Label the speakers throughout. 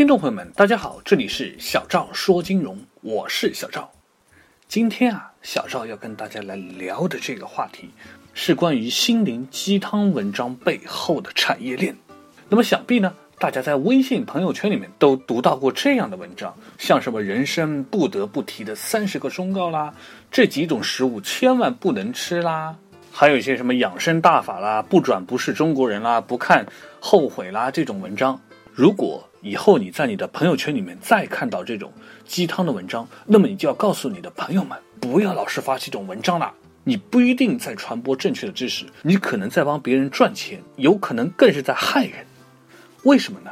Speaker 1: 听众朋友们，大家好，这里是小赵说金融，我是小赵。今天啊，小赵要跟大家来聊的这个话题，是关于心灵鸡汤文章背后的产业链。那么想必呢，大家在微信朋友圈里面都读到过这样的文章，像什么人生不得不提的三十个忠告啦，这几种食物千万不能吃啦，还有一些什么养生大法啦，不转不是中国人啦，不看后悔啦这种文章。如果以后你在你的朋友圈里面再看到这种鸡汤的文章，那么你就要告诉你的朋友们，不要老是发这种文章了。你不一定在传播正确的知识，你可能在帮别人赚钱，有可能更是在害人。为什么呢？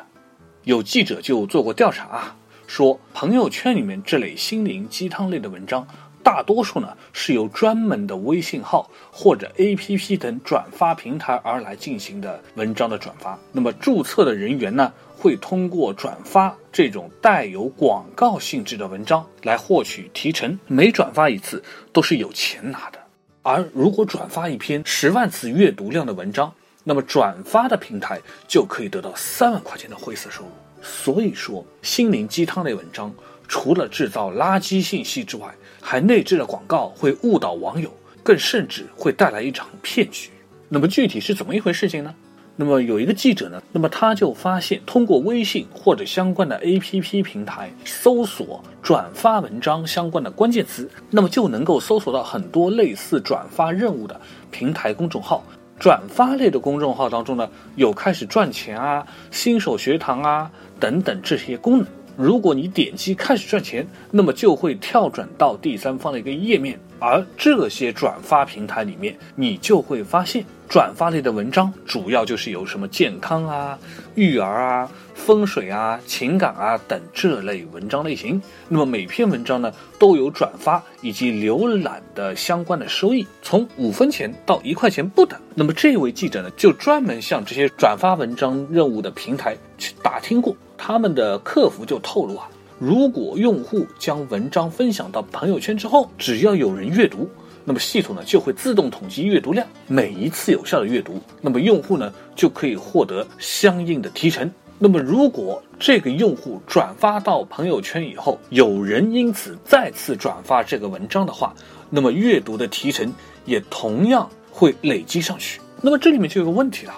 Speaker 1: 有记者就做过调查啊，说朋友圈里面这类心灵鸡汤类的文章，大多数呢是由专门的微信号或者 APP 等转发平台而来进行的文章的转发。那么注册的人员呢？会通过转发这种带有广告性质的文章来获取提成，每转发一次都是有钱拿的。而如果转发一篇十万次阅读量的文章，那么转发的平台就可以得到三万块钱的灰色收入。所以说，心灵鸡汤类文章除了制造垃圾信息之外，还内置了广告，会误导网友，更甚至会带来一场骗局。那么具体是怎么一回事情呢？那么有一个记者呢，那么他就发现，通过微信或者相关的 APP 平台搜索转发文章相关的关键词，那么就能够搜索到很多类似转发任务的平台公众号。转发类的公众号当中呢，有开始赚钱啊、新手学堂啊等等这些功能。如果你点击开始赚钱，那么就会跳转到第三方的一个页面，而这些转发平台里面，你就会发现。转发类的文章主要就是有什么健康啊、育儿啊、风水啊、情感啊等这类文章类型。那么每篇文章呢都有转发以及浏览的相关的收益，从五分钱到一块钱不等。那么这位记者呢就专门向这些转发文章任务的平台去打听过，他们的客服就透露啊，如果用户将文章分享到朋友圈之后，只要有人阅读。那么系统呢就会自动统计阅读量，每一次有效的阅读，那么用户呢就可以获得相应的提成。那么如果这个用户转发到朋友圈以后，有人因此再次转发这个文章的话，那么阅读的提成也同样会累积上去。那么这里面就有个问题了，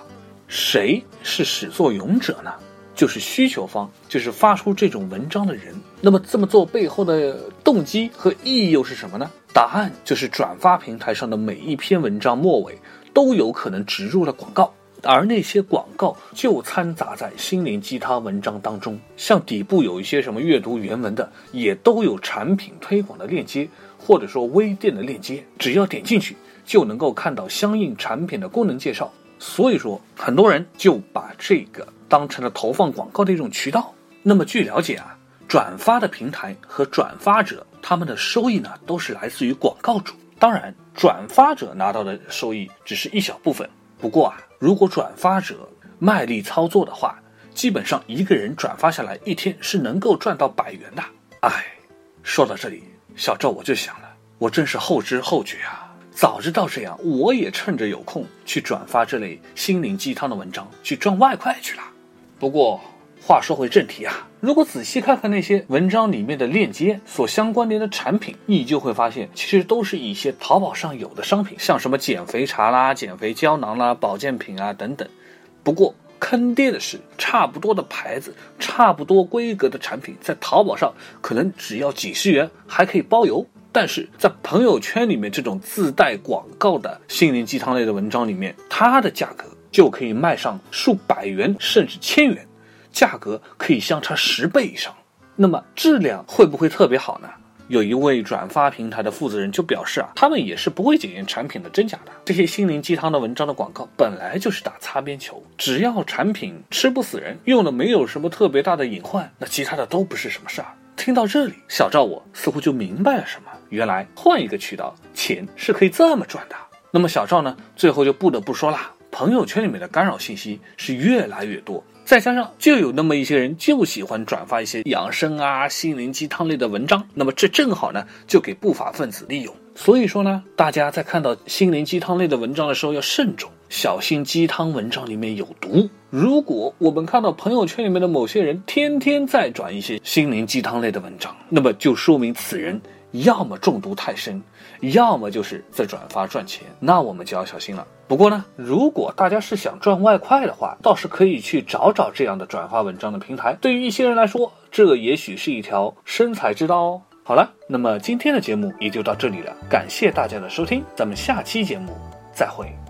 Speaker 1: 谁是始作俑者呢？就是需求方，就是发出这种文章的人。那么这么做背后的动机和意义又是什么呢？答案就是转发平台上的每一篇文章末尾都有可能植入了广告，而那些广告就掺杂在心灵鸡汤文章当中。像底部有一些什么阅读原文的，也都有产品推广的链接，或者说微店的链接，只要点进去就能够看到相应产品的功能介绍。所以说，很多人就把这个。当成了投放广告的一种渠道。那么据了解啊，转发的平台和转发者他们的收益呢，都是来自于广告主。当然，转发者拿到的收益只是一小部分。不过啊，如果转发者卖力操作的话，基本上一个人转发下来一天是能够赚到百元的。哎，说到这里，小赵我就想了，我真是后知后觉啊。早知道这样，我也趁着有空去转发这类心灵鸡汤的文章，去赚外快去了。不过话说回正题啊，如果仔细看看那些文章里面的链接所相关联的产品，你就会发现，其实都是一些淘宝上有的商品，像什么减肥茶啦、减肥胶囊啦、保健品啊等等。不过坑爹的是，差不多的牌子、差不多规格的产品，在淘宝上可能只要几十元，还可以包邮；但是在朋友圈里面这种自带广告的心灵鸡汤类的文章里面，它的价格。就可以卖上数百元甚至千元，价格可以相差十倍以上。那么质量会不会特别好呢？有一位转发平台的负责人就表示啊，他们也是不会检验产品的真假的。这些心灵鸡汤的文章的广告本来就是打擦边球，只要产品吃不死人，用的没有什么特别大的隐患，那其他的都不是什么事儿。听到这里，小赵我似乎就明白了什么，原来换一个渠道，钱是可以这么赚的。那么小赵呢，最后就不得不说了。朋友圈里面的干扰信息是越来越多，再加上就有那么一些人就喜欢转发一些养生啊、心灵鸡汤类的文章，那么这正好呢就给不法分子利用。所以说呢，大家在看到心灵鸡汤类的文章的时候要慎重，小心鸡汤文章里面有毒。如果我们看到朋友圈里面的某些人天天在转一些心灵鸡汤类的文章，那么就说明此人要么中毒太深，要么就是在转发赚钱，那我们就要小心了。不过呢，如果大家是想赚外快的话，倒是可以去找找这样的转发文章的平台。对于一些人来说，这也许是一条生财之道哦。好了，那么今天的节目也就到这里了，感谢大家的收听，咱们下期节目再会。